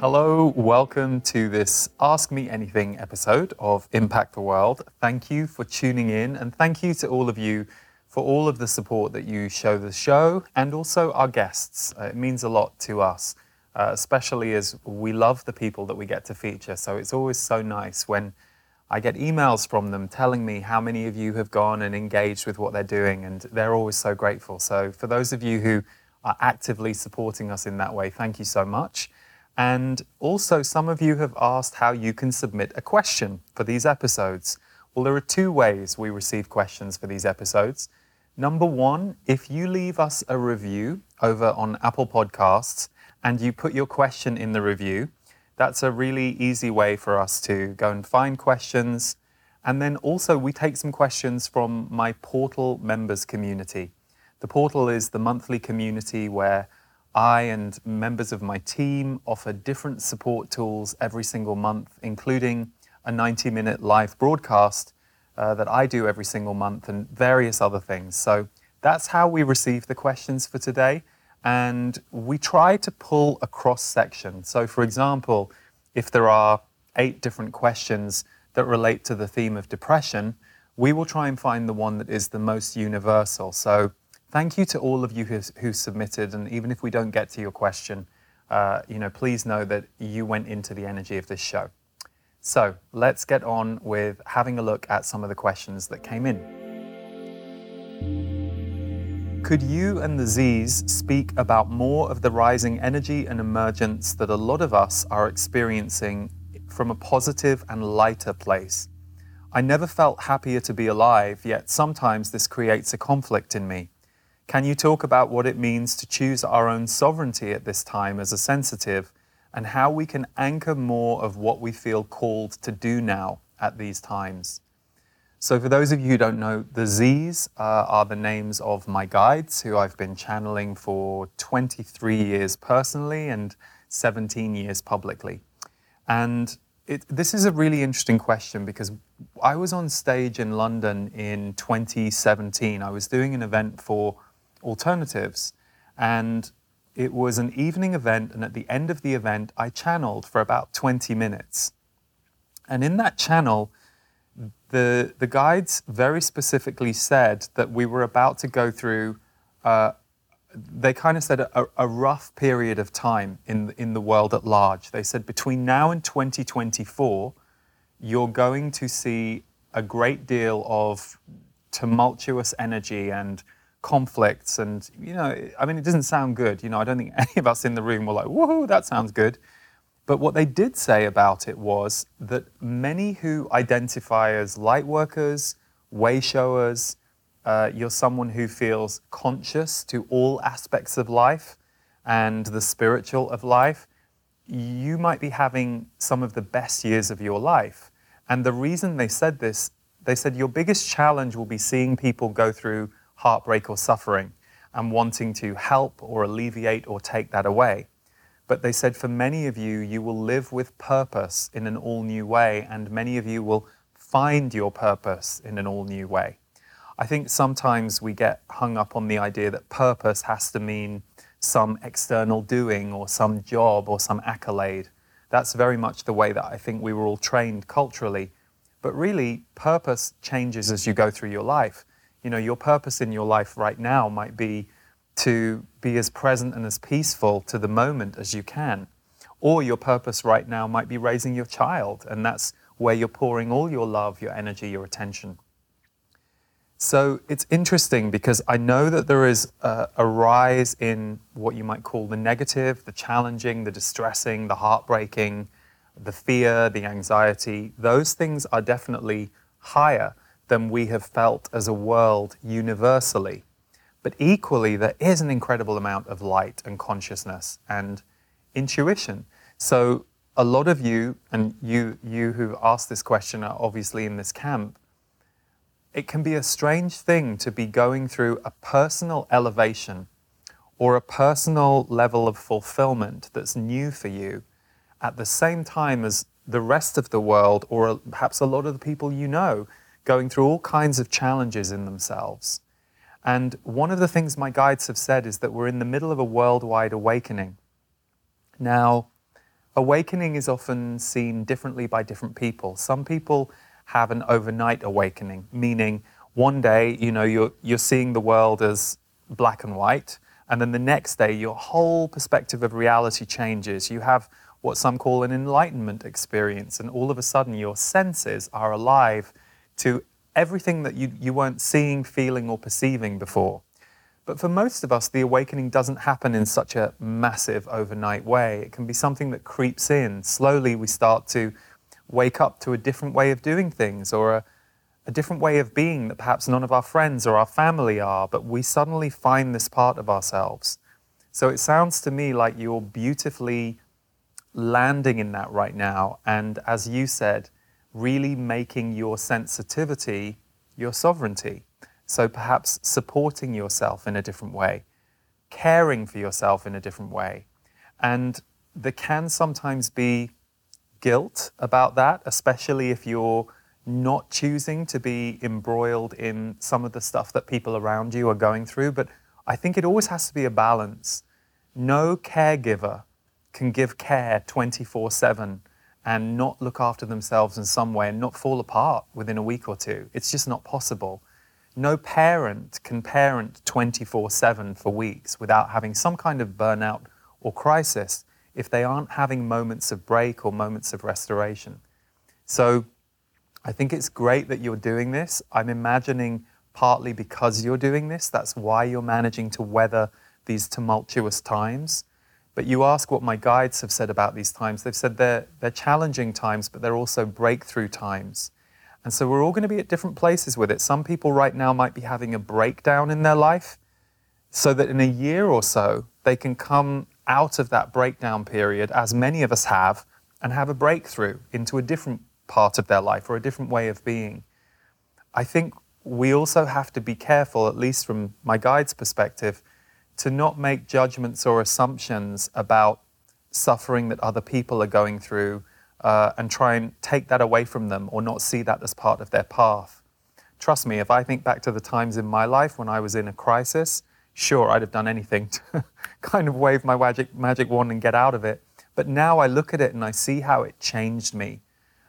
Hello, welcome to this Ask Me Anything episode of Impact the World. Thank you for tuning in, and thank you to all of you for all of the support that you show the show and also our guests. Uh, it means a lot to us, uh, especially as we love the people that we get to feature. So it's always so nice when I get emails from them telling me how many of you have gone and engaged with what they're doing, and they're always so grateful. So, for those of you who are actively supporting us in that way, thank you so much. And also, some of you have asked how you can submit a question for these episodes. Well, there are two ways we receive questions for these episodes. Number one, if you leave us a review over on Apple Podcasts and you put your question in the review, that's a really easy way for us to go and find questions. And then also, we take some questions from my portal members community. The portal is the monthly community where I and members of my team offer different support tools every single month, including a 90 minute live broadcast uh, that I do every single month and various other things. So that's how we receive the questions for today. And we try to pull a cross section. So, for example, if there are eight different questions that relate to the theme of depression, we will try and find the one that is the most universal. So, Thank you to all of you who, submitted, and even if we don't get to your question, uh, you know, please know that you went into the energy of this show. So let's get on with having a look at some of the questions that came in. Could you and the Z's speak about more of the rising energy and emergence that a lot of us are experiencing from a positive and lighter place? I never felt happier to be alive, yet sometimes this creates a conflict in me. Can you talk about what it means to choose our own sovereignty at this time as a sensitive and how we can anchor more of what we feel called to do now at these times? So, for those of you who don't know, the Z's uh, are the names of my guides who I've been channeling for 23 years personally and 17 years publicly. And it, this is a really interesting question because I was on stage in London in 2017. I was doing an event for alternatives. And it was an evening event, and at the end of the event, I channeled for about 20 minutes. And in that channel, the, the guides very specifically said that we were about to go through, uh, they kind of said a, a, rough period of time in, in the world at large. They said between now and 2024, you're going to see a great deal of tumultuous energy and conflicts and you know i mean it doesn't sound good you know i don't think any of us in the room were like whoa that sounds good. But what they did say about it was that many who identify as light workers way showers uh, you're someone who feels conscious to all aspects of life and the spiritual of life you might be having some of the best years of your life. And the reason they said this they said your biggest challenge will be seeing people go through heartbreak or suffering and wanting to help or alleviate or take that away. But they said, for many of you, you will live with purpose in an all new way, and many of you will find your purpose in an all new way. I think sometimes we get hung up on the idea that purpose has to mean some external doing or some job or some accolade. That's very much the way that I think we were all trained culturally. But really, purpose changes as you go through your life you know, your purpose in your life right now might be to be as present and as peaceful to the moment as you can. Or your purpose right now might be raising your child, and that's where you're pouring all your love, your energy, your attention. So it's interesting because I know that there is a, a, rise in what you might call the negative, the challenging, the distressing, the heartbreaking, the fear, the anxiety. Those things are definitely higher than we have felt as a world universally. But equally, there is an incredible amount of light and consciousness and intuition. So, a lot of you, and you, you who asked this question are obviously in this camp, it can be a strange thing to be going through a personal elevation or a personal level of fulfillment that's new for you at the same time as the rest of the world, or perhaps a lot of the people you know, going through all kinds of challenges in themselves. And one of the things my guides have said is that we're in the middle of a worldwide awakening. Now, awakening is often seen differently by different people. Some people have an overnight awakening, meaning one day, you know, you're, you're seeing the world as black and white, and then the next day, your whole perspective of reality changes. You have what some call an enlightenment experience, and all of a sudden, your senses are alive to everything that you, you weren't seeing, feeling, or perceiving before. But for most of us, the awakening doesn't happen in such a massive overnight way. It can be something that creeps in. Slowly, we start to wake up to a different way of doing things or a, a different way of being that perhaps none of our friends or our family are, but we suddenly find this part of ourselves. So it sounds to me like you're beautifully landing in that right now. And as you said, really making your sensitivity your sovereignty. So perhaps supporting yourself in a different way, caring for yourself in a different way. And there can sometimes be guilt about that, especially if you're not choosing to be embroiled in some of the stuff that people around you are going through. But I think it always has to be a balance. No caregiver can give care 24 7 and not look after themselves in some way and not fall apart within a week or two. It's just not possible. No parent can parent 24 7 for weeks without having some kind of burnout or crisis if they aren't having moments of break or moments of restoration. So I think it's great that you're doing this. I'm imagining partly because you're doing this, that's why you're managing to weather these tumultuous times. But you ask what my guides have said about these times. They've said they're, they're challenging times, but they're also breakthrough times. And so we're all going to be at different places with it. Some people right now might be having a breakdown in their life so that in a year or so they can come out of that breakdown period, as many of us have, and have a breakthrough into a different part of their life or a different way of being. I think we also have to be careful, at least from my guide's perspective, to not make judgments or assumptions about suffering that other people are going through uh, and try and take that away from them or not see that as part of their path. Trust me, if I think back to the times in my life when I was in a crisis, sure, I'd have done anything to kind of wave my magic, magic wand and get out of it. But now I look at it and I see how it changed me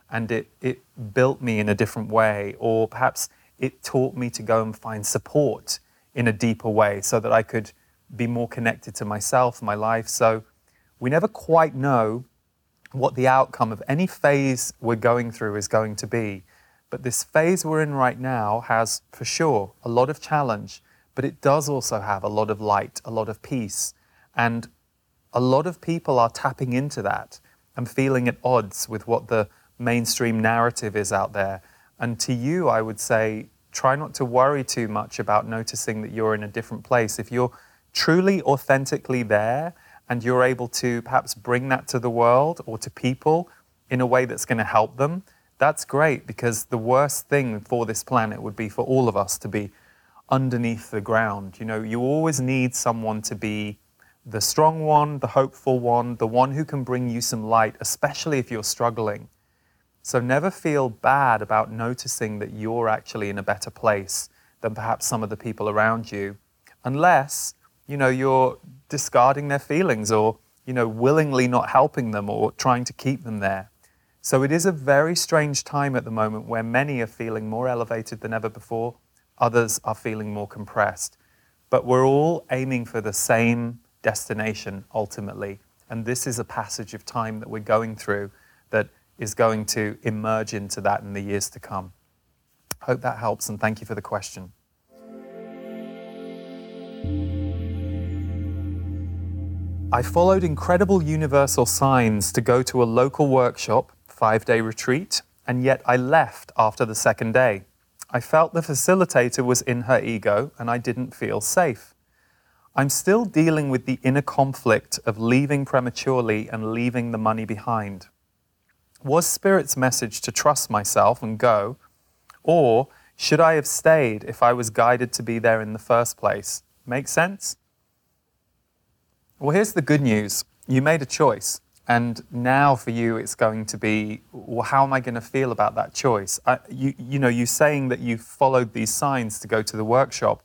and it, it built me in a different way, or perhaps it taught me to go and find support in a deeper way so that I could be more connected to myself, my life. So we never quite know what the outcome of any phase we're going through is going to be. But this phase we're in right now has, for sure, a lot of challenge, but it does also have a lot of light, a lot of peace. And a lot of people are tapping into that and feeling at odds with what the mainstream narrative is out there. And to you, I would say, try not to worry too much about noticing that you're in a different place. If you're truly authentically there and you're able to perhaps bring that to the world or to people in a way that's going to help them, that's great because the worst thing for this planet would be for all of us to be underneath the ground. You know, you always need someone to be the strong one, the hopeful one, the one who can bring you some light, especially if you're struggling. So never feel bad about noticing that you're actually in a better place than perhaps some of the people around you, unless you know, you're discarding their feelings or, you know, willingly not helping them or trying to keep them there. So it is a very strange time at the moment where many are feeling more elevated than ever before, others are feeling more compressed. But we're all aiming for the same destination ultimately. And this is a passage of time that we're going through that is going to emerge into that in the years to come. Hope that helps and thank you for the question. I followed incredible universal signs to go to a local workshop, five day retreat, and yet I left after the second day. I felt the facilitator was in her ego and I didn't feel safe. I'm still dealing with the inner conflict of leaving prematurely and leaving the money behind. Was Spirit's message to trust myself and go, or should I have stayed if I was guided to be there in the first place? Make sense? Well, here's the good news you made a choice. And now for you, it's going to be, well, how am I going to feel about that choice? I, you, you know, you saying that you followed these signs to go to the workshop.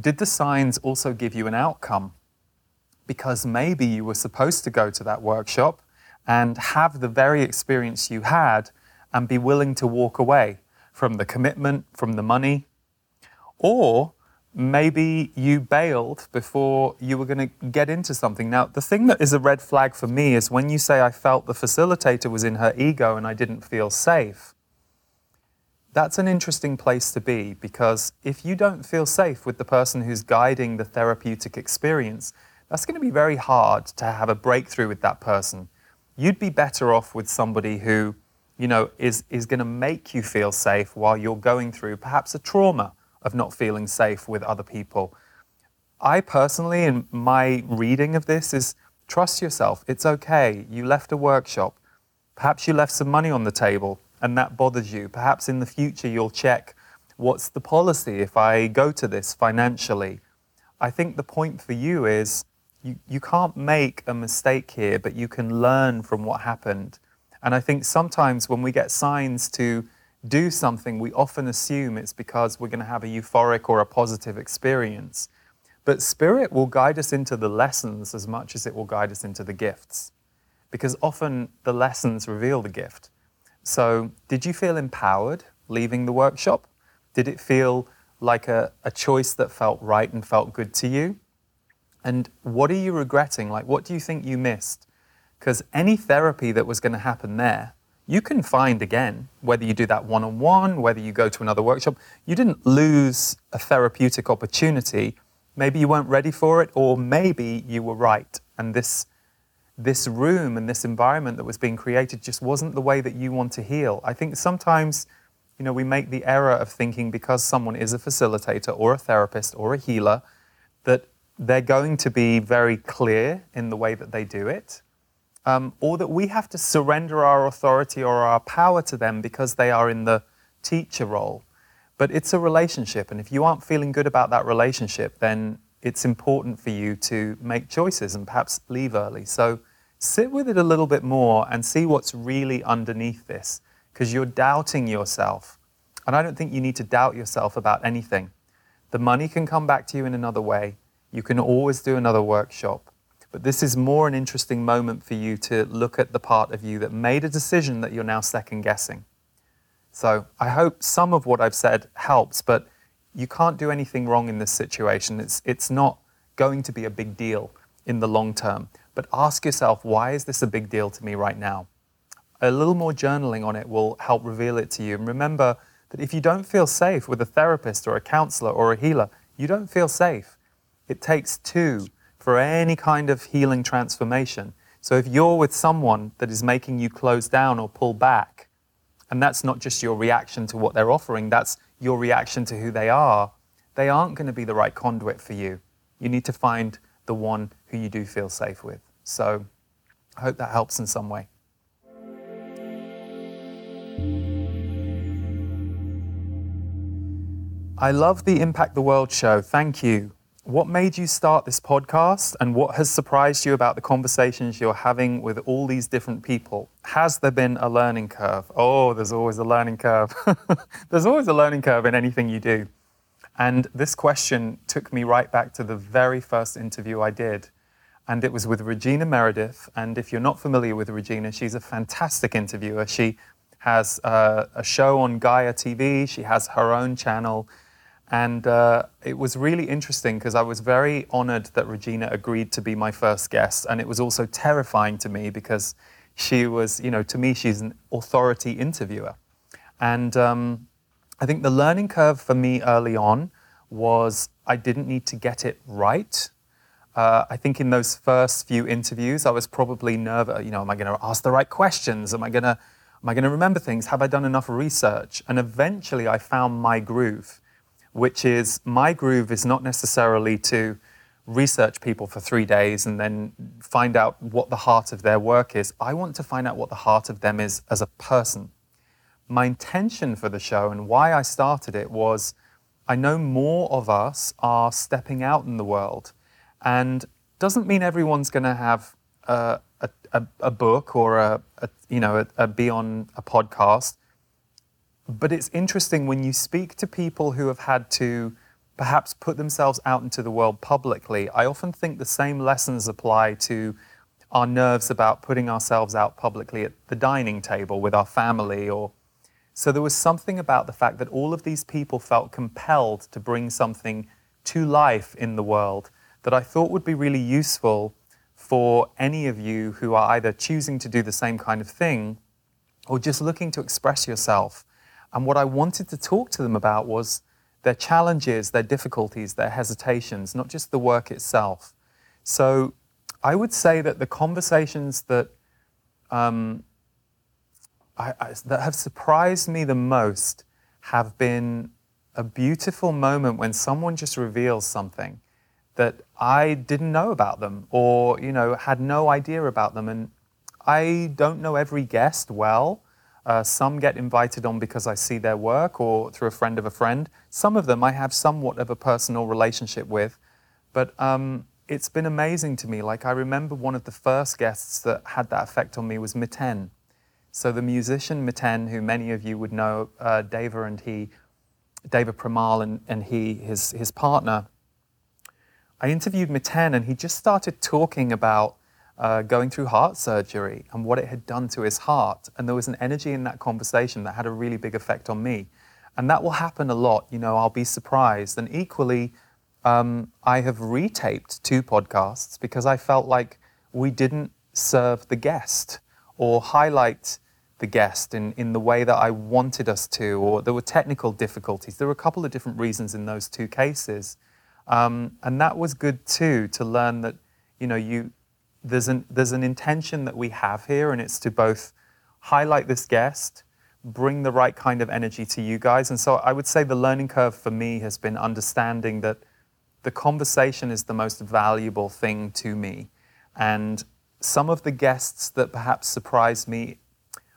Did the signs also give you an outcome? because maybe you were supposed to go to that workshop and have the very experience you had and be willing to walk away from the commitment, from the money. Or maybe you bailed before you were going to get into something. Now, the thing that is a red flag for me is when you say I felt the facilitator was in her ego and I didn't feel safe. That's an interesting place to be because if you don't feel safe with the person who's guiding the therapeutic experience, that's going to be very hard to have a breakthrough with that person. You'd be better off with somebody who, you know, is, is going to make you feel safe while you're going through perhaps a trauma of not feeling safe with other people. I personally, in my reading of this, is trust yourself. It's okay. You left a workshop. Perhaps you left some money on the table and that bothers you. Perhaps in the future you'll check what's the policy if I go to this financially. I think the point for you is you, you can't make a mistake here, but you can learn from what happened. And I think sometimes when we get signs to do something, we often assume it's because we're going to have a euphoric or a positive experience. But Spirit will guide us into the lessons as much as it will guide us into the gifts, because often the lessons reveal the gift. So, did you feel empowered leaving the workshop? Did it feel like a, a choice that felt right and felt good to you? And what are you regretting? Like, what do you think you missed? Because any therapy that was going to happen there you can find again, whether you do that one on one, whether you go to another workshop, you didn't lose a therapeutic opportunity. Maybe you weren't ready for it, or maybe you were right. And this, this room and this environment that was being created just wasn't the way that you want to heal. I think sometimes you know, we make the error of thinking because someone is a facilitator or a therapist or a healer that they're going to be very clear in the way that they do it um, or that we have to surrender our authority or our power to them because they are in the teacher role. But it's a relationship, and if you aren't feeling good about that relationship, then it's important for you to make choices and perhaps leave early. So sit with it a little bit more and see what's really underneath this, because you're doubting yourself. And I don't think you need to doubt yourself about anything. The money can come back to you in another way. You can always do another workshop. But this is more an interesting moment for you to look at the part of you that made a decision that you're now second guessing. So I hope some of what I've said helps, but you can't do anything wrong in this situation. It's, it's not going to be a big deal in the long term. But ask yourself, why is this a big deal to me right now? A little more journaling on it will help reveal it to you. And remember that if you don't feel safe with a therapist or a counselor or a healer, you don't feel safe. It takes two for any kind of healing transformation. So if you're with someone that is making you close down or pull back, and that's not just your reaction to what they're offering, that's your reaction to who they are, they aren't going to be the right conduit for you. You need to find the one who you do feel safe with. So I hope that helps in some way. I love the Impact the World show. Thank you. What made you start this podcast and what has surprised you about the conversations you're having with all these different people? Has there been a learning curve? Oh, there's always a learning curve. there's always a learning curve in anything you do. And this question took me right back to the very first interview I did. And it was with Regina Meredith. And if you're not familiar with Regina, she's a fantastic interviewer. She has uh, a show on Gaia TV, she has her own channel. And uh, it was really interesting because I was very honored that Regina agreed to be my first guest. And it was also terrifying to me because she was, you know, to me, she's an authority interviewer. And um, I think the learning curve for me early on was I didn't need to get it right. Uh, I think in those first few interviews, I was probably nervous. You know, am I going to ask the right questions? Am I going to am I going to remember things? Have I done enough research? And eventually, I found my groove which is my groove is not necessarily to research people for three days and then find out what the heart of their work is. I want to find out what the heart of them is as a person. My intention for the show and why I started it was I know more of us are stepping out in the world and doesn't mean everyone's going to have a, a, a, book or a, a you know a, be on a podcast but it's interesting when you speak to people who have had to perhaps put themselves out into the world publicly, I often think the same lessons apply to our nerves about putting ourselves out publicly at the dining table with our family or so there was something about the fact that all of these people felt compelled to bring something to life in the world that I thought would be really useful for any of you who are either choosing to do the same kind of thing or just looking to express yourself. And what I wanted to talk to them about was their challenges, their difficulties, their hesitations, not just the work itself. So I would say that the conversations that um, I, I, that have surprised me the most have been a beautiful moment when someone just reveals something that I didn't know about them or you know had no idea about them and I don't know every guest well uh, some get invited on because I see their work or through a friend of a friend. Some of them I have somewhat of a personal relationship with. But um, it's been amazing to me. Like, I remember one of the first guests that had that effect on me was Miten. So, the musician Miten, who many of you would know, uh, Deva and he, Deva Premal and, and he, his, his partner, I interviewed Miten and he just started talking about uh, going through heart surgery and what it had done to his heart. And there was an energy in that conversation that had a really big effect on me. And that will happen a lot. You know, I'll be surprised. And equally, um, I have retaped two podcasts because I felt like we didn't serve the guest or highlight the guest in, in the way that I wanted us to, or there were technical difficulties. There were a couple of different reasons in those two cases. Um, and that was good too, to learn that, you know, you, there's an, there's an intention that we have here, and it's to both highlight this guest, bring the right kind of energy to you guys. And so I would say the learning curve for me has been understanding that the conversation is the most valuable thing to me. And some of the guests that perhaps surprised me,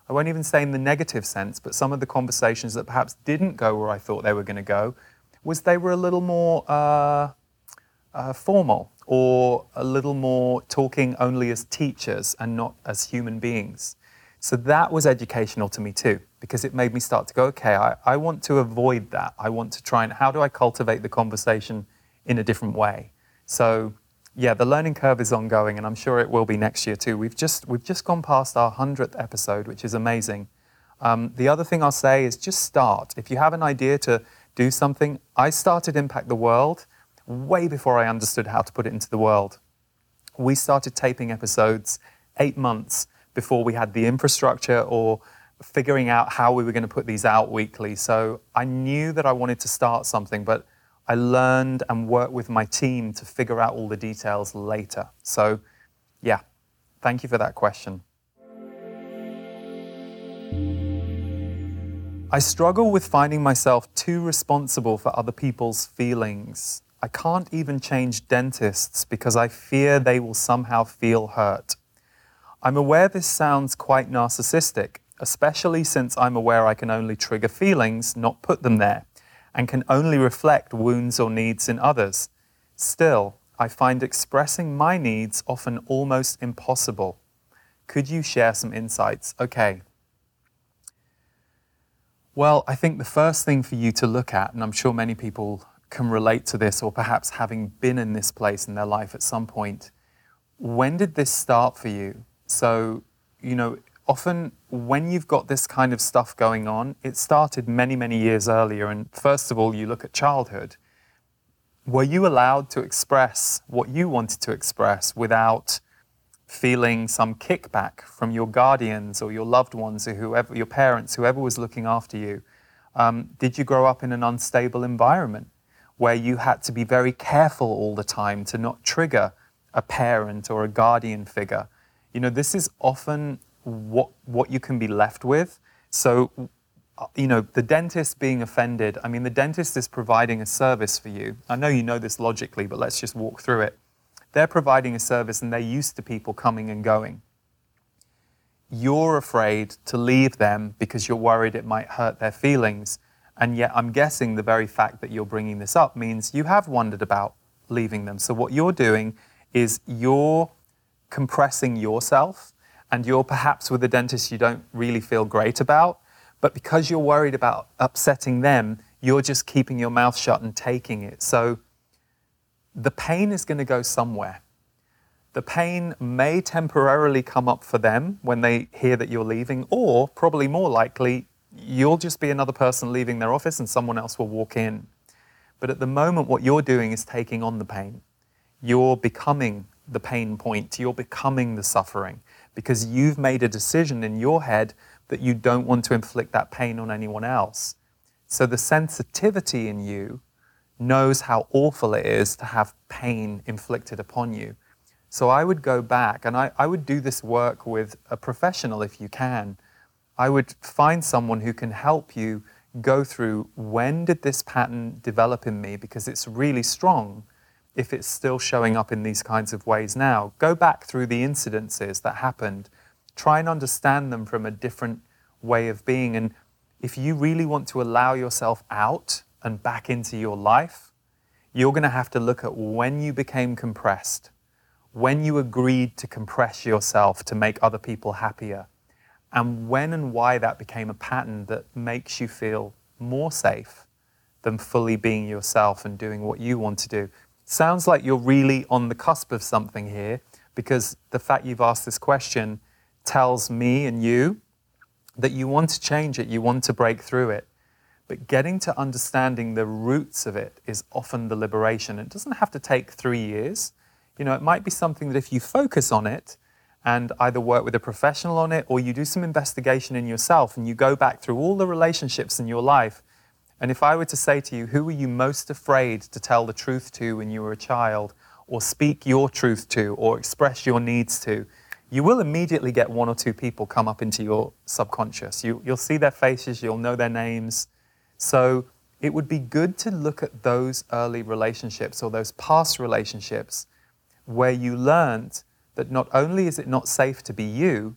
I won't even say in the negative sense, but some of the conversations that perhaps didn't go where I thought they were going to go, was they were a little more uh, uh, formal or a little more talking only as teachers and not as human beings. So that was educational to me too, because it made me start to go, okay, I, I want to avoid that. I want to try and how do I cultivate the conversation in a different way? So yeah, the learning curve is ongoing, and I'm sure it will be next year too. We've just we've just gone past our hundredth episode, which is amazing. Um, the other thing I'll say is just start. If you have an idea to do something, I started Impact the World way before I understood how to put it into the world. We started taping episodes eight months before we had the infrastructure or figuring out how we were going to put these out weekly. So I knew that I wanted to start something, but I learned and worked with my team to figure out all the details later. So, yeah, thank you for that question. I struggle with finding myself too responsible for other people's feelings. I can't even change dentists because I fear they will somehow feel hurt. I'm aware this sounds quite narcissistic, especially since I'm aware I can only trigger feelings, not put them there, and can only reflect wounds or needs in others. Still, I find expressing my needs often almost impossible. Could you share some insights? Okay. Well, I think the first thing for you to look at, and I'm sure many people can relate to this, or perhaps having been in this place in their life at some point. When did this start for you? So, you know, often when you've got this kind of stuff going on, it started many, many years earlier. And first of all, you look at childhood. Were you allowed to express what you wanted to express without feeling some kickback from your guardians or your loved ones or whoever, your parents, whoever was looking after you? Um, did you grow up in an unstable environment? Where you had to be very careful all the time to not trigger a parent or a guardian figure. You know, this is often what, what you can be left with. So, you know, the dentist being offended, I mean, the dentist is providing a service for you. I know you know this logically, but let's just walk through it. They're providing a service and they're used to people coming and going. You're afraid to leave them because you're worried it might hurt their feelings. And yet, I'm guessing the very fact that you're bringing this up means you have wondered about leaving them. So, what you're doing is you're compressing yourself, and you're perhaps with a dentist you don't really feel great about, but because you're worried about upsetting them, you're just keeping your mouth shut and taking it. So the pain is going to go somewhere. The pain may temporarily come up for them when they hear that you're leaving, or probably more likely, you'll just be another person leaving their office and someone else will walk in. But at the moment, what you're doing is taking on the pain. You're becoming the pain point, you're becoming the suffering because you've made a decision in your head that you don't want to inflict that pain on anyone else. So the sensitivity in you knows how awful it is to have pain inflicted upon you. So I would go back and I, I would do this work with a professional if you can. I would find someone who can help you go through when did this pattern develop in me because it's really strong if it's still showing up in these kinds of ways now. Go back through the incidences that happened, try and understand them from a different way of being. And if you really want to allow yourself out and back into your life, you're going to have to look at when you became compressed, when you agreed to compress yourself to make other people happier, and when and why that became a pattern that makes you feel more safe than fully being yourself and doing what you want to do. Sounds like you're really on the cusp of something here because the fact you've asked this question tells me and you that you want to change it, you want to break through it. But getting to understanding the roots of it is often the liberation. It doesn't have to take three years. You know, it might be something that if you focus on it and either work with a professional on it or you do some investigation in yourself and you go back through all the relationships in your life. And if I were to say to you, who were you most afraid to tell the truth to when you were a child, or speak your truth to, or express your needs to, you will immediately get one or two people come up into your subconscious. You, will see their faces, you'll know their names. So it would be good to look at those early relationships or those past relationships where you learned that not only is it not safe to be you,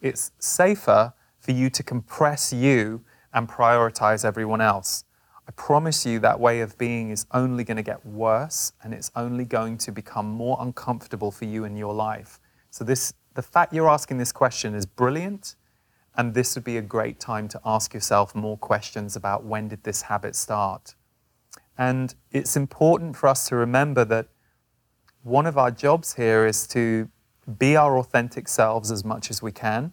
it's safer for you to compress you and prioritize everyone else. I promise you that way of being is only going to get worse and it's only going to become more uncomfortable for you in your life. So, this the fact you're asking this question is brilliant, and this would be a great time to ask yourself more questions about when did this habit start. And it's important for us to remember that one of our jobs here is to be our authentic selves as much as we can.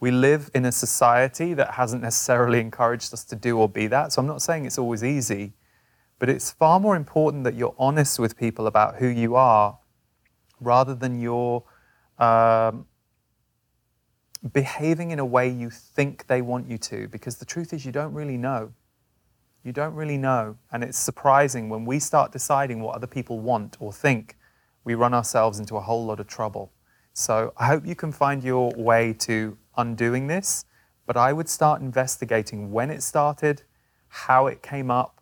We live in a society that hasn't necessarily encouraged us to do or be that. So I'm not saying it's always easy, but it's far more important that you're honest with people about who you are rather than you're um, behaving in a way you think they want you to, because the truth is, you don't really know. You don't really know. And it's surprising when we start deciding what other people want or think, we run ourselves into a whole lot of trouble. So I hope you can find your way to undoing this, but I would start investigating when it started, how it came up,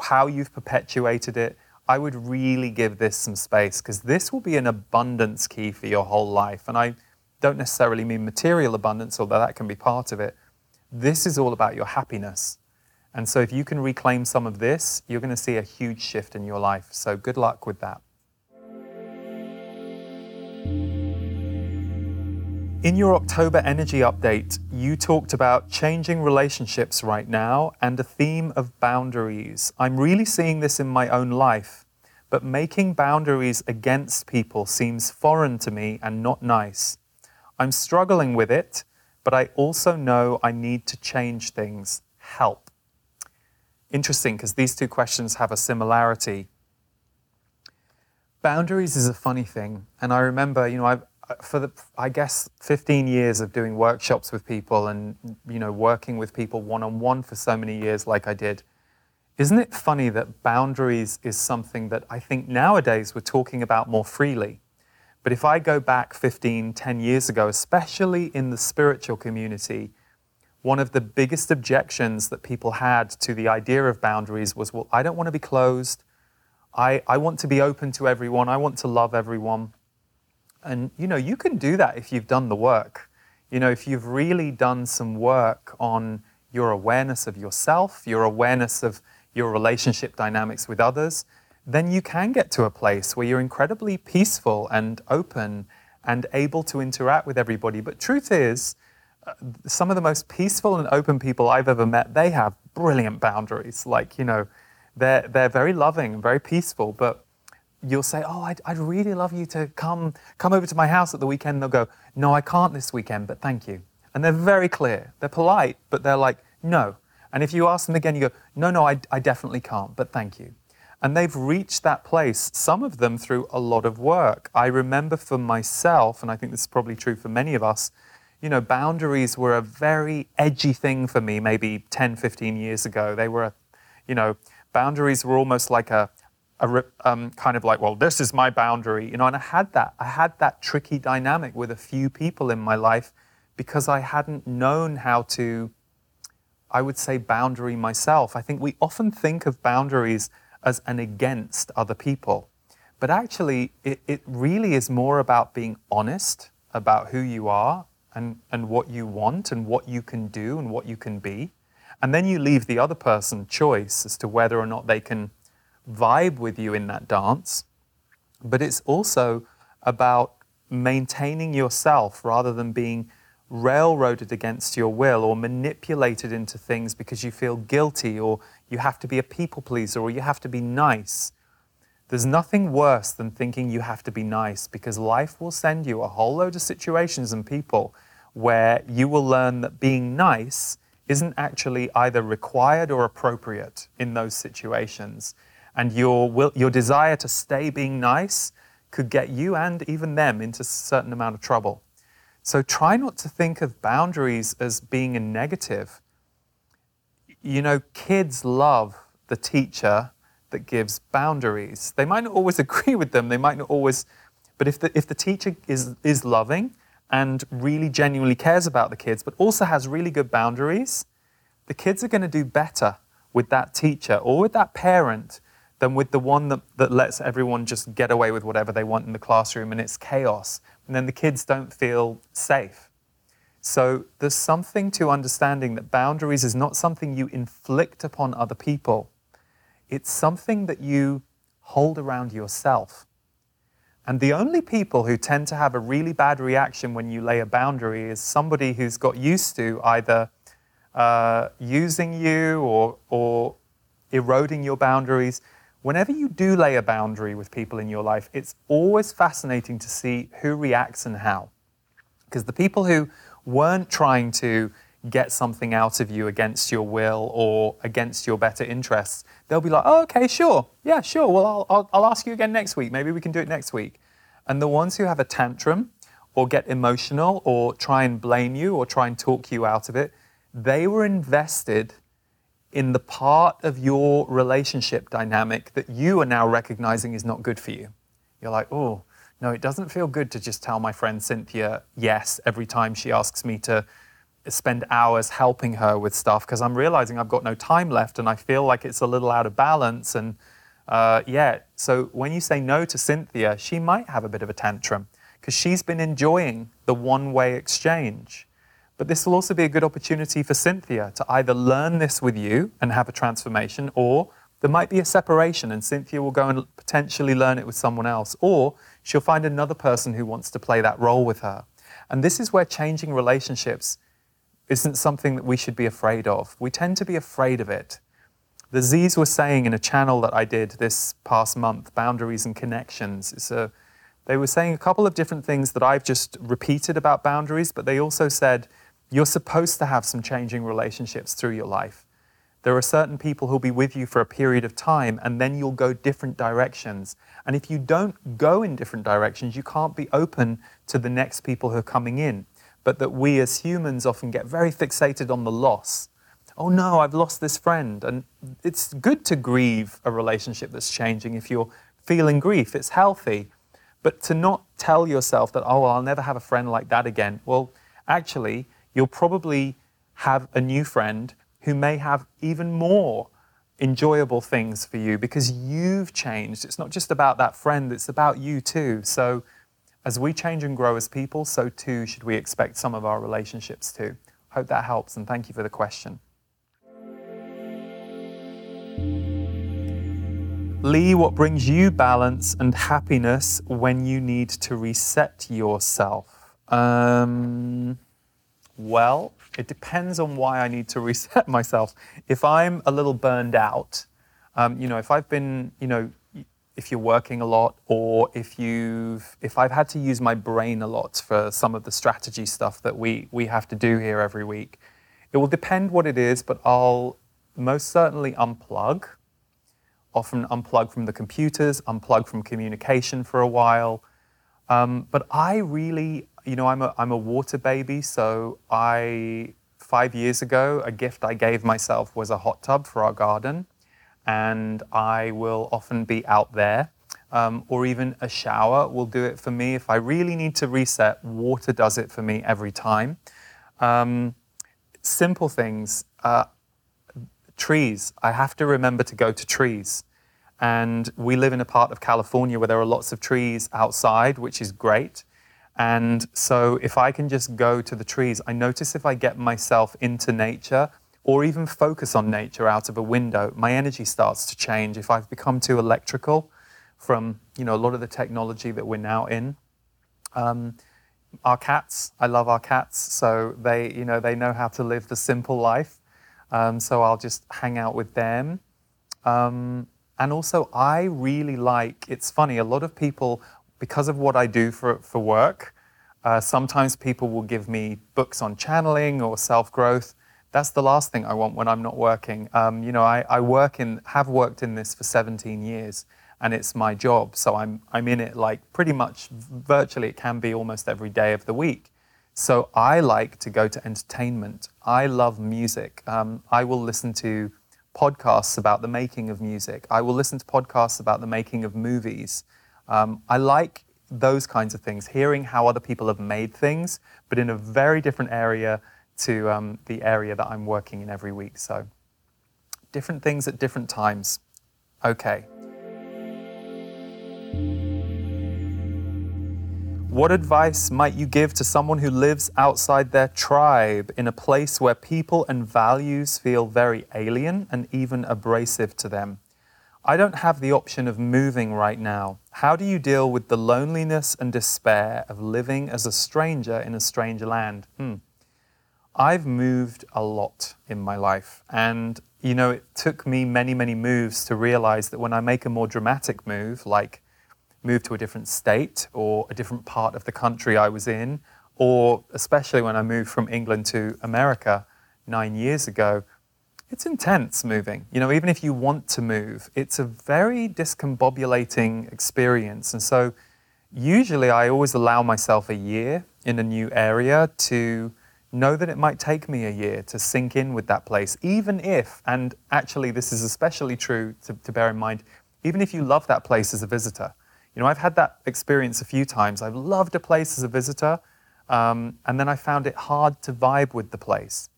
how you've perpetuated it, I would really give this some space because this will be an abundance key for your whole life. And I don't necessarily mean material abundance, although that can be part of it. This is all about your happiness. And so, if you can reclaim some of this, you're going to see a huge shift in your life. So, good luck with that. In your October energy update, you talked about changing relationships right now and a theme of boundaries. I'm really seeing this in my own life, but making boundaries against people seems foreign to me and not nice. I'm struggling with it, but I also know I need to change things. Help. Interesting, because these two questions have a similarity. Boundaries is a funny thing, and I remember, you know, I've uh, for the I guess 15 years of doing workshops with people and you know working with people one on one for so many years like I did isn't it funny that boundaries is something that I think nowadays we're talking about more freely? But if I go back 15 10 years ago especially in the spiritual community one of the biggest objections that people had to the idea of boundaries was well I don't want to be closed I, I want to be open to everyone I want to love everyone and you know, you can do that if you've done the work. You know, if you've really done some work on your awareness of yourself, your awareness of your relationship dynamics with others, then you can get to a place where you're incredibly peaceful and open and able to interact with everybody. But truth is, uh, some of the most peaceful and open people I've ever met, they have brilliant boundaries. Like, you know, they're, they're very loving and very peaceful, but you'll say, "Oh, I'd, I'd really love you to come come over to my house at the weekend." They'll go, "No, I can't this weekend, but thank you." And they're very clear. They're polite, but they're like, "No." And if you ask them again, you go, "No, no, I, I definitely can't, but thank you." And they've reached that place, some of them through a lot of work. I remember for myself, and I think this is probably true for many of us, you know, boundaries were a very edgy thing for me maybe 10, 15 years ago. They were, a, you know, boundaries were almost like a, a um, kind of like, well, this is my boundary, you know, and I had that. I had that tricky dynamic with a few people in my life because I hadn't known how to, I would say, boundary myself. I think we often think of boundaries as an against other people, but actually, it, it really is more about being honest about who you are and, and what you want and what you can do and what you can be. And then you leave the other person choice as to whether or not they can vibe with you in that dance, but it's also about maintaining yourself rather than being railroaded against your will or manipulated into things because you feel guilty or you have to be a people pleaser or you have to be nice. There's nothing worse than thinking you have to be nice because life will send you a whole load of situations and people where you will learn that being nice isn't actually either required or appropriate in those situations and your, will, your desire to stay being nice could get you and even them into a certain amount of trouble. So try not to think of boundaries as being a negative. You know, kids love the teacher that gives boundaries. They might not always agree with them, they might not always, but if the, if the teacher is, is loving and really genuinely cares about the kids, but also has really good boundaries, the kids are going to do better with that teacher or with that parent than with the one that, that lets everyone just get away with whatever they want in the classroom and it's chaos. And then the kids don't feel safe. So there's something to understanding that boundaries is not something you inflict upon other people, it's something that you hold around yourself. And the only people who tend to have a really bad reaction when you lay a boundary is somebody who's got used to either uh, using you or, or eroding your boundaries whenever you do lay a boundary with people in your life, it's always fascinating to see who reacts and how. Because the people who weren't trying to get something out of you against your will or against your better interests, they'll be like, oh, okay, sure. Yeah, sure. Well, I'll, I'll, I'll ask you again next week. Maybe we can do it next week. And the ones who have a tantrum or get emotional or try and blame you or try and talk you out of it, they were invested in the part of your relationship dynamic that you are now recognizing is not good for you. You're like, oh, no, it doesn't feel good to just tell my friend Cynthia yes every time she asks me to spend hours helping her with stuff because I'm realizing I've got no time left and I feel like it's a little out of balance. And uh, yeah, so when you say no to Cynthia, she might have a bit of a tantrum because she's been enjoying the one way exchange. But this will also be a good opportunity for Cynthia to either learn this with you and have a transformation, or there might be a separation and Cynthia will go and potentially learn it with someone else, or she'll find another person who wants to play that role with her. And this is where changing relationships isn't something that we should be afraid of. We tend to be afraid of it. The Z's were saying in a channel that I did this past month, Boundaries and Connections. It's a, they were saying a couple of different things that I've just repeated about boundaries, but they also said you're supposed to have some changing relationships through your life. There are certain people who'll be with you for a period of time and then you'll go different directions. And if you don't go in different directions, you can't be open to the next people who are coming in. But that we as humans often get very fixated on the loss. Oh no, I've lost this friend. And it's good to grieve a relationship that's changing if you're feeling grief, it's healthy. But to not tell yourself that, oh, well, I'll never have a friend like that again. Well, actually, you'll probably have a new friend who may have even more enjoyable things for you because you've changed. It's not just about that friend, it's about you too. So, as we change and grow as people, so too should we expect some of our relationships to. Hope that helps, and thank you for the question. Lee, what brings you balance and happiness when you need to reset yourself? Um, Well, it depends on why I need to reset myself. If I'm a little burned out, um, you know, if I've been, you know, if you're working a lot or if you've if I've had to use my brain a lot for some of the strategy stuff that we we have to do here every week. It will depend what it is, but I'll most certainly unplug. Often unplug from the computers, unplug from communication for a while. Um, but I really, you know, I'm a, I'm a water baby, so I, five years ago, a gift I gave myself was a hot tub for our garden and I will often be out there. Um, or even a shower will do it for me. If I really need to reset, water does it for me every time. Um, simple things. Uh, trees. I have to remember to go to trees. And we live in a part of California where there are lots of trees outside, which is great. And so if I can just go to the trees, I notice if I get myself into nature, or even focus on nature out of a window, my energy starts to change. If I've become too electrical from you know a lot of the technology that we're now in, um, our cats, I love our cats, so they you know they know how to live the simple life. Um, so I'll just hang out with them. Um, and also, I really like. It's funny. A lot of people, because of what I do for for work, uh, sometimes people will give me books on channeling or self growth that's the last thing I want when I'm not working. Um, you know, I, I work in, have worked in this for 17 years, and it's my job. So I'm, I'm in it like pretty much virtually, it can be almost every day of the week. So I like to go to entertainment. I love music. Um, I will listen to podcasts about the making of music. I will listen to podcasts about the making of movies. Um, I like those kinds of things, hearing how other people have made things, but in a very different area to um, the area that I'm working in every week. So, different things at different times. Okay. What advice might you give to someone who lives outside their tribe in a place where people and values feel very alien and even abrasive to them? I don't have the option of moving right now. How do you deal with the loneliness and despair of living as a stranger in a strange land? Hmm. I've moved a lot in my life. And, you know, it took me many, many moves to realize that when I make a more dramatic move, like move to a different state or a different part of the country I was in, or especially when I moved from England to America nine years ago, it's intense moving. You know, even if you want to move, it's a very discombobulating experience. And so, usually, I always allow myself a year in a new area to know that it might take me a year to sink in with that place, even if, and actually this is especially true to, to, bear in mind, even if you love that place as a visitor. You know, I've had that experience a few times. I've loved a place as a visitor, um, and then I found it hard to vibe with the place.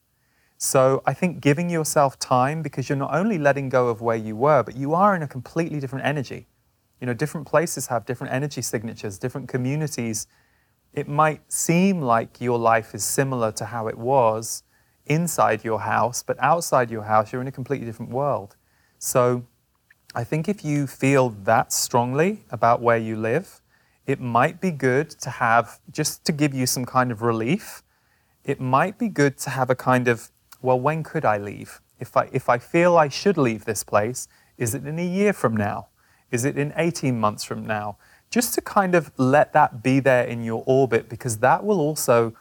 So I think giving yourself time because you're not only letting go of where you were, but you are in a completely different energy. You know, different places have different energy signatures, different communities it might seem like your life is similar to how it was inside your house, but outside your house, you're in a completely different world. So I think if you feel that strongly about where you live, it might be good to have, just to give you some kind of relief, it might be good to have a kind of, well, when could I leave? If I, if I feel I should leave this place, is it in a year from now? Is it in 18 months from now? Just to kind of let that be there in your orbit because that will also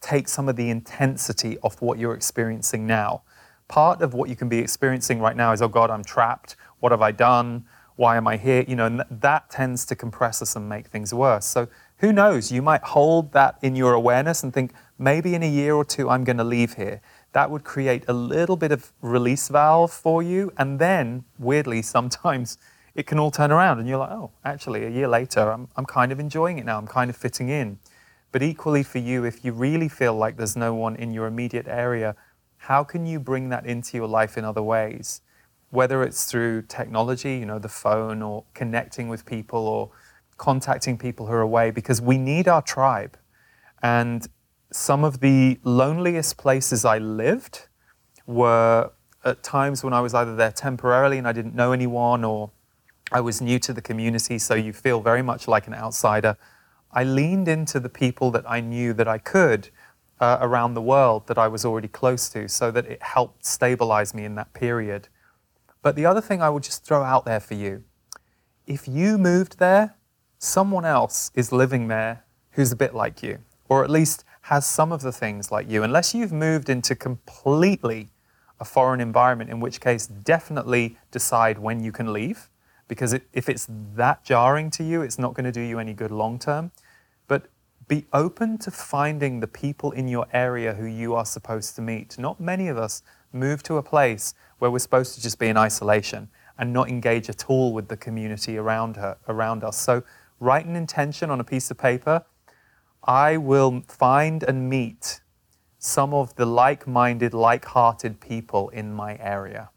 take some of the intensity off what you're experiencing now. Part of what you can be experiencing right now is, oh God, I'm trapped. What have I done? Why am I here? You know, and that tends to compress us and make things worse. So who knows? You might hold that in your awareness and think, maybe in a year or two, I'm going to leave here. That would create a little bit of release valve for you. And then, weirdly, sometimes it can all turn around and you're like, oh, actually, a year later, I'm, I'm kind of enjoying it now. I'm kind of fitting in. But equally for you, if you really feel like there's no one in your immediate area, how can you bring that into your life in other ways? Whether it's through technology, you know, the phone, or connecting with people, or contacting people who are away, because we need our tribe. And some of the loneliest places I lived were at times when I was either there temporarily and I didn't know anyone, or I was new to the community, so you feel very much like an outsider. I leaned into the people that I knew that I could, uh, around the world that I was already close to, so that it helped stabilize me in that period. But the other thing I would just throw out there for you if you moved there, someone else is living there who's a bit like you, or at least has some of the things like you, unless you've moved into completely a foreign environment, in which case, definitely decide when you can leave, because it, if it's that jarring to you, it's not going to do you any good long term. But be open to finding the people in your area who you are supposed to meet. Not many of us move to a place where we're supposed to just be in isolation and not engage at all with the community around her around us. So write an intention on a piece of paper. I will find and meet some of the like-minded, like-hearted people in my area.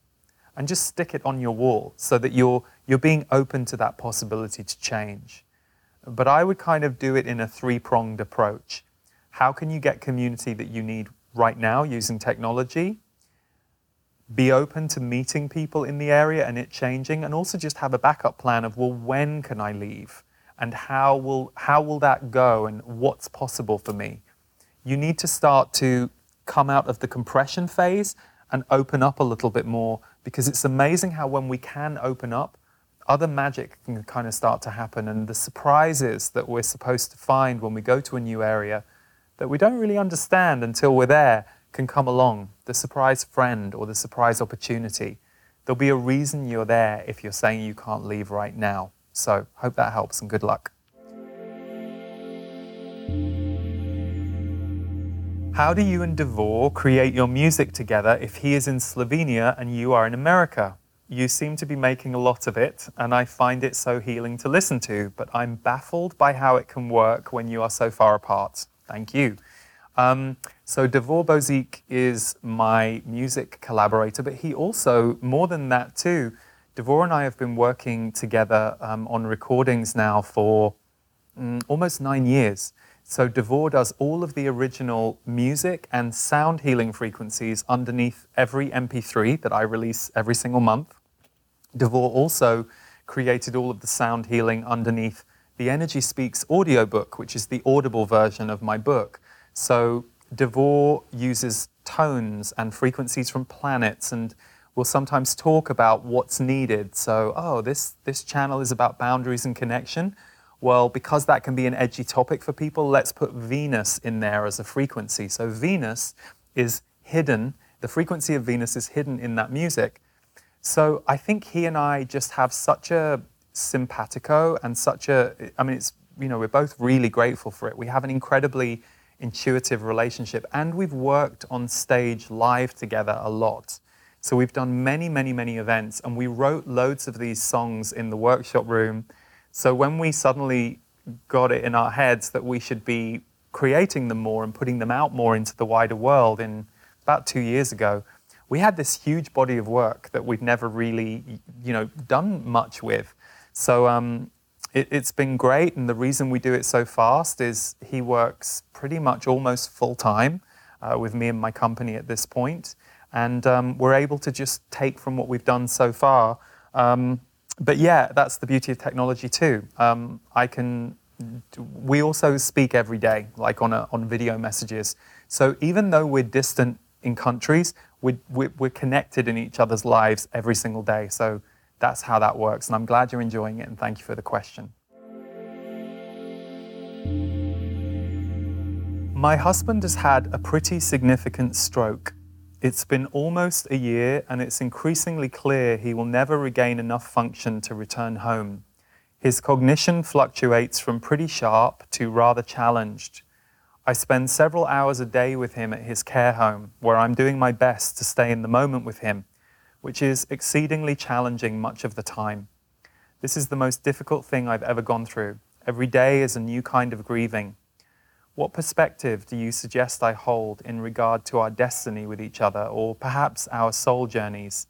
And just stick it on your wall so that you're you're being open to that possibility to change. But I would kind of do it in a three-pronged approach. How can you get community that you need right now using technology? be open to meeting people in the area and it changing and also just have a backup plan of well when can i leave and how will how will that go and what's possible for me you need to start to come out of the compression phase and open up a little bit more because it's amazing how when we can open up other magic can kind of start to happen and the surprises that we're supposed to find when we go to a new area that we don't really understand until we're there can come along, the surprise friend or the surprise opportunity. There'll be a reason you're there if you're saying you can't leave right now. So, hope that helps and good luck. How do you and Devor create your music together if he is in Slovenia and you are in America? You seem to be making a lot of it, and I find it so healing to listen to, but I'm baffled by how it can work when you are so far apart. Thank you. Um, so Devor Bozik is my music collaborator, but he also, more than that too, Devor and I have been working together um, on recordings now for mm, almost nine years. So Devor does all of the original music and sound healing frequencies underneath every MP3 that I release every single month. Devor also created all of the sound healing underneath the Energy Speaks audiobook, which is the audible version of my book. So Devor uses tones and frequencies from planets and will sometimes talk about what's needed. So, oh, this, this channel is about boundaries and connection. Well, because that can be an edgy topic for people, let's put Venus in there as a frequency. So, Venus is hidden, the frequency of Venus is hidden in that music. So, I think he and I just have such a simpatico and such a, I mean, it's, you know, we're both really grateful for it. We have an incredibly intuitive relationship. And we've worked on stage live together a lot. So we've done many, many, many events, and we wrote loads of these songs in the workshop room. So when we suddenly got it in our heads that we should be creating them more and putting them out more into the wider world in about two years ago, we had this huge body of work that we'd never really, you know, done much with. So um, it, has been great, and the reason we do it so fast is he works pretty much almost full time uh, with me and my company at this point, and um, we're able to just take from what we've done so far. Um, but yeah, that's the beauty of technology too. Um, I can. We also speak every day, like on a, on video messages. So even though we're distant in countries, we, we're, we're connected in each other's lives every single day. So that's how that works. And I'm glad you're enjoying it and thank you for the question. My husband has had a pretty significant stroke. It's been almost a year and it's increasingly clear he will never regain enough function to return home. His cognition fluctuates from pretty sharp to rather challenged. I spend several hours a day with him at his care home, where I'm doing my best to stay in the moment with him which is exceedingly challenging much of the time. This is the most difficult thing I've ever gone through. Every day is a new kind of grieving. What perspective do you suggest I hold in regard to our destiny with each other, or perhaps our soul journeys?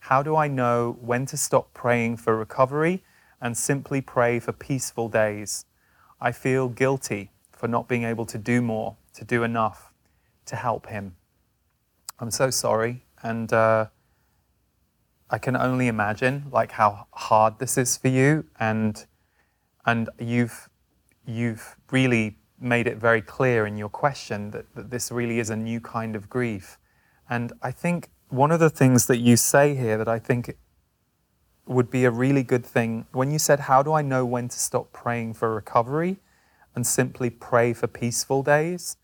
How do I know when to stop praying for recovery and simply pray for peaceful days? I feel guilty for not being able to do more, to do enough to help him. I'm so sorry, and uh, I can only imagine like how hard this is for you, and and you've you've really made it very clear in your question that, that this really is a new kind of grief. And I think one of the things that you say here that I think would be a really good thing when you said, How do I know when to stop praying for recovery and simply pray for peaceful days?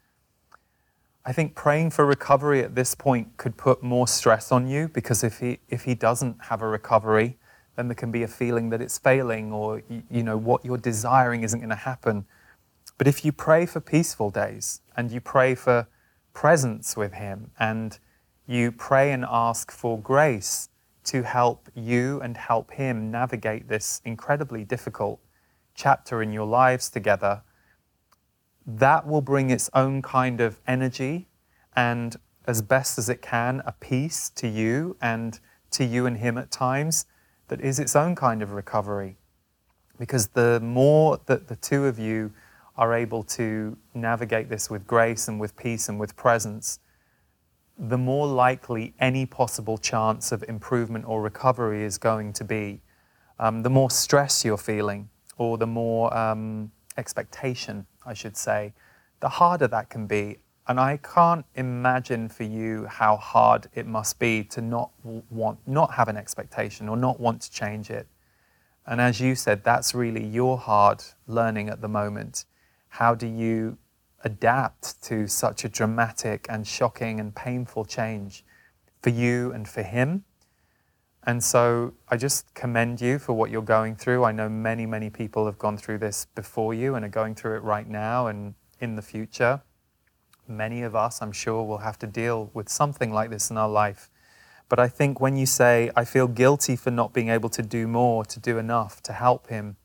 I think praying for recovery at this point could put more stress on you because if he, if he doesn't have a recovery, then there can be a feeling that it's failing or you know what you're desiring isn't going to happen. But if you pray for peaceful days and you pray for presence with him and you pray and ask for grace to help you and help him navigate this incredibly difficult chapter in your lives together, that will bring its own kind of energy and, as best as it can, a peace to you and to you and him at times that is its own kind of recovery. Because the more that the two of you are able to navigate this with grace and with peace and with presence, the more likely any possible chance of improvement or recovery is going to be. Um, the more stress you're feeling, or the more um, expectation, I should say, the harder that can be. And I can't imagine for you how hard it must be to not want, not have an expectation or not want to change it. And as you said, that's really your hard learning at the moment. How do you adapt to such a dramatic and shocking and painful change for you and for him? And so I just commend you for what you're going through. I know many, many people have gone through this before you and are going through it right now and in the future. Many of us, I'm sure, will have to deal with something like this in our life. But I think when you say, I feel guilty for not being able to do more, to do enough, to help him,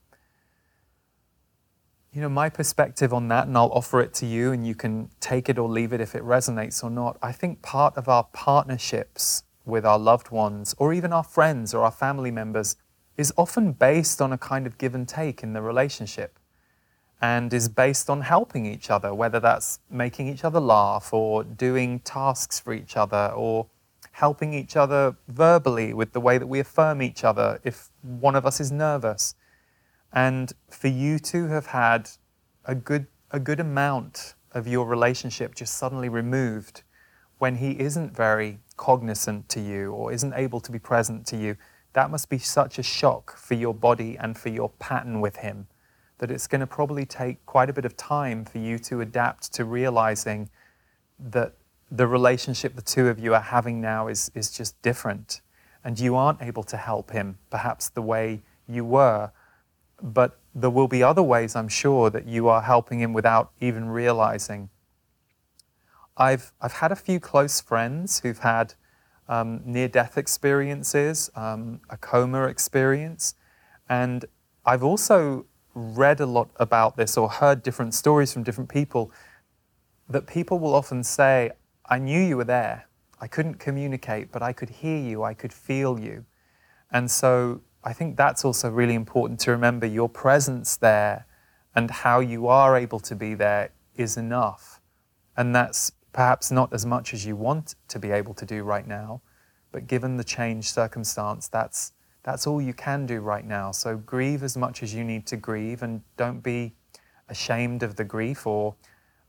you know, my perspective on that, and I'll offer it to you, and you can take it or leave it if it resonates or not. I think part of our partnerships with our loved ones, or even our friends or our family members, is often based on a kind of give and take in the relationship and is based on helping each other, whether that's making each other laugh or doing tasks for each other or helping each other verbally with the way that we affirm each other if one of us is nervous. And for you to have had a good, a good amount of your relationship just suddenly removed when he isn't very cognizant to you or isn't able to be present to you, that must be such a shock for your body and for your pattern with him that it's going to probably take quite a bit of time for you to adapt to realizing that the relationship the two of you are having now is, is just different. And you aren't able to help him, perhaps the way you were. But there will be other ways, I'm sure, that you are helping him without even realizing. I've, I've had a few close friends who've had um, near death experiences, um, a coma experience, and I've also read a lot about this or heard different stories from different people that people will often say, I knew you were there. I couldn't communicate, but I could hear you, I could feel you. And so I think that's also really important to remember your presence there and how you are able to be there is enough. And that's perhaps not as much as you want to be able to do right now, but given the changed circumstance, that's, that's all you can do right now. So grieve as much as you need to grieve and don't be ashamed of the grief or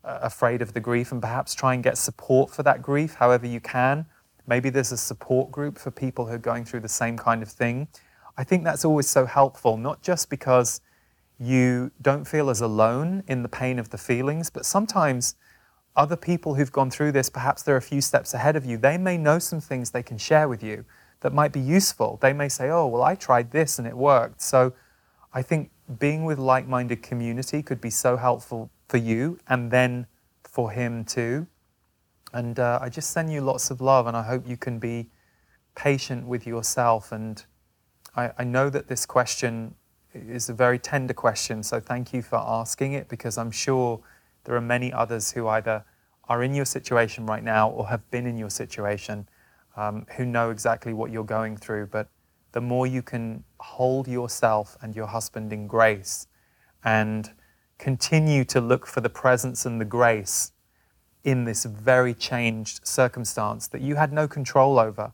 uh, afraid of the grief, and perhaps try and get support for that grief however you can. Maybe there's a support group for people who are going through the same kind of thing. I think that's always so helpful, not just because you don't feel as alone in the pain of the feelings, but sometimes other people who've gone through this, perhaps they're a few steps ahead of you, they may know some things they can share with you that might be useful. They may say, oh, well, I tried this and it worked. So I think being with like minded community could be so helpful for you and then for him too. And uh, I just send you lots of love and I hope you can be patient with yourself. And I, I know that this question is a very tender question, so thank you for asking it because I'm sure there are many others who either are in your situation right now or have been in your situation um, who know exactly what you're going through. But the more you can hold yourself and your husband in grace and continue to look for the presence and the grace in this very changed circumstance that you had no control over,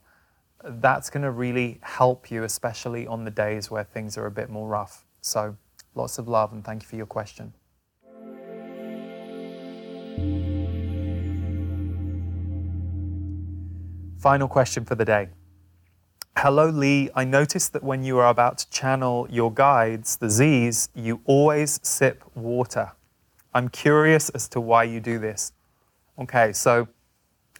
that's going to really help you, especially on the days where things are a bit more rough. So, lots of love and thank you for your question. Final question for the day. Hello, Lee. I noticed that when you are about to channel your guides, the Z's, you always sip water. I'm curious as to why you do this. Okay, so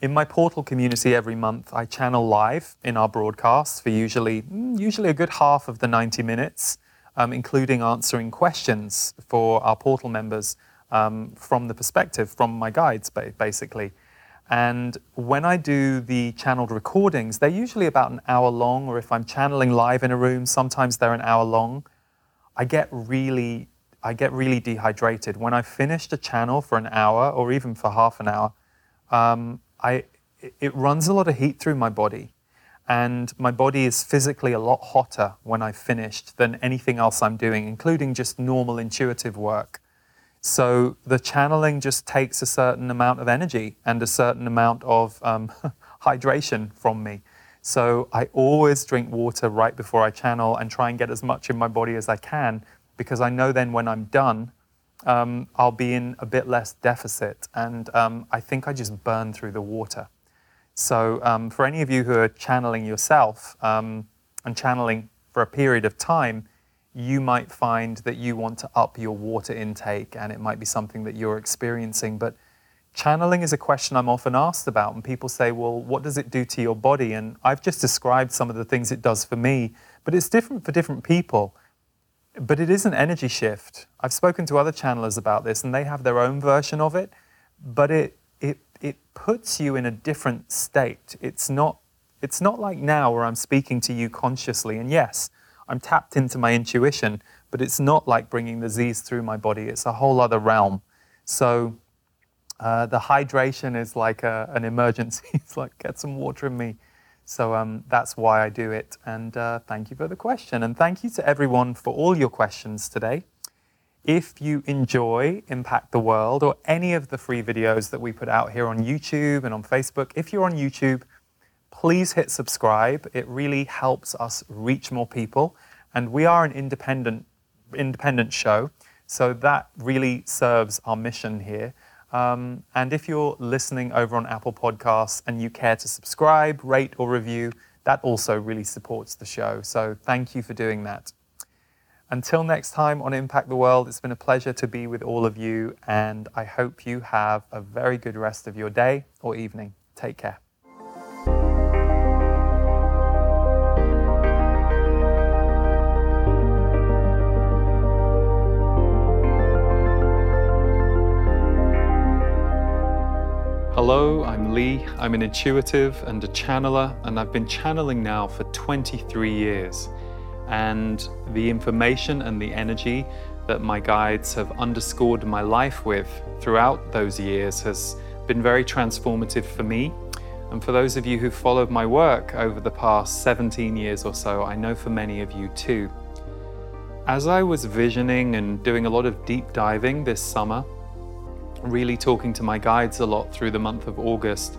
in my portal community every month, I channel live in our broadcasts for usually mm, usually a good half of the 90 minutes, um, including answering questions for our portal members um, from the perspective from my guides, basically. And when I do the channeled recordings, they're usually about an hour long, or if I'm channeling live in a room, sometimes they're an hour long. I get really, I get really dehydrated. When I've finished a channel for an hour or even for half an hour, um, I, it runs a lot of heat through my body. And my body is physically a lot hotter when I've finished than anything else I'm doing, including just normal intuitive work. So the channeling just takes a certain amount of energy and a certain amount of um, hydration from me. So I always drink water right before I channel and try and get as much in my body as I can because I know then when I'm done, um, I'll be in a bit less deficit. And um, I think I just burn through the water. So um, for any of you who are channeling yourself um, and channeling for a period of time, you might find that you want to up your water intake and it might be something that you're experiencing. But channeling is a question I'm often asked about, and people say, Well, what does it do to your body? And I've just described some of the things it does for me, but it's different for different people. But it is an energy shift. I've spoken to other channelers about this, and they have their own version of it, but it, it, it puts you in a different state. It's not, it's not like now where I'm speaking to you consciously, and yes, I'm tapped into my intuition, but it's not like bringing the Z's through my body. It's a whole other realm. So uh, the hydration is like a, an emergency. it's like, get some water in me. So um, that's why I do it. And uh, thank you for the question. And thank you to everyone for all your questions today. If you enjoy Impact the World or any of the free videos that we put out here on YouTube and on Facebook, if you're on YouTube, please hit subscribe. It really helps us reach more people. And we are an independent, independent show, so that really serves our mission here. Um, and if you're listening over on Apple Podcasts and you care to subscribe, rate, or review, that also really supports the show. So thank you for doing that. Until next time on Impact the World, it's been a pleasure to be with all of you, and I hope you have a very good rest of your day or evening. Take care. Hello, I'm Lee. I'm an intuitive and a channeler, and I've been channeling now for 23 years. And the information and the energy that my guides have underscored my life with throughout those years has been very transformative for me. And for those of you who've followed my work over the past 17 years or so, I know for many of you too. As I was visioning and doing a lot of deep diving this summer, really talking to my guides a lot through the month of August,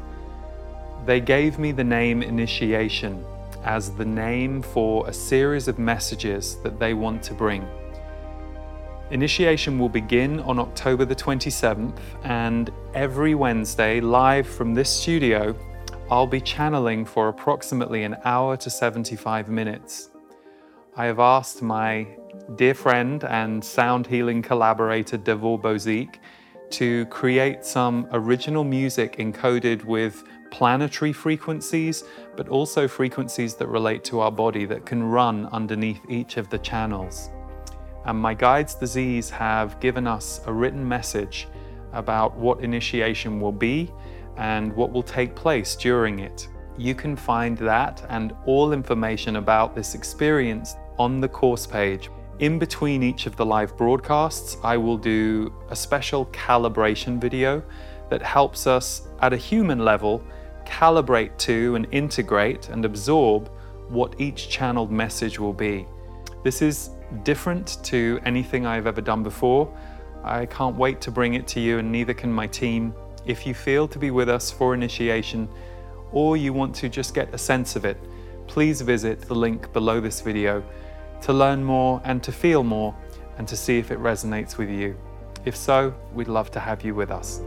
they gave me the name Initiation as the name for a series of messages that they want to bring. Initiation will begin on October the 27th, and every Wednesday, live from this studio, I'll be channeling for approximately an hour to 75 minutes. I have asked my dear friend and sound healing collaborator Devor Bozique to create some original music encoded with planetary frequencies, but also frequencies that relate to our body that can run underneath each of the channels. And my guides, the Z's, have given us a written message about what initiation will be and what will take place during it. You can find that and all information about this experience on the course page. In between each of the live broadcasts, I will do a special calibration video that helps us at a human level calibrate to and integrate and absorb what each channeled message will be. This is different to anything I've ever done before. I can't wait to bring it to you, and neither can my team. If you feel to be with us for initiation, or you want to just get a sense of it, please visit the link below this video to learn more and to feel more and to see if it resonates with you. If so, we'd love to have you with us.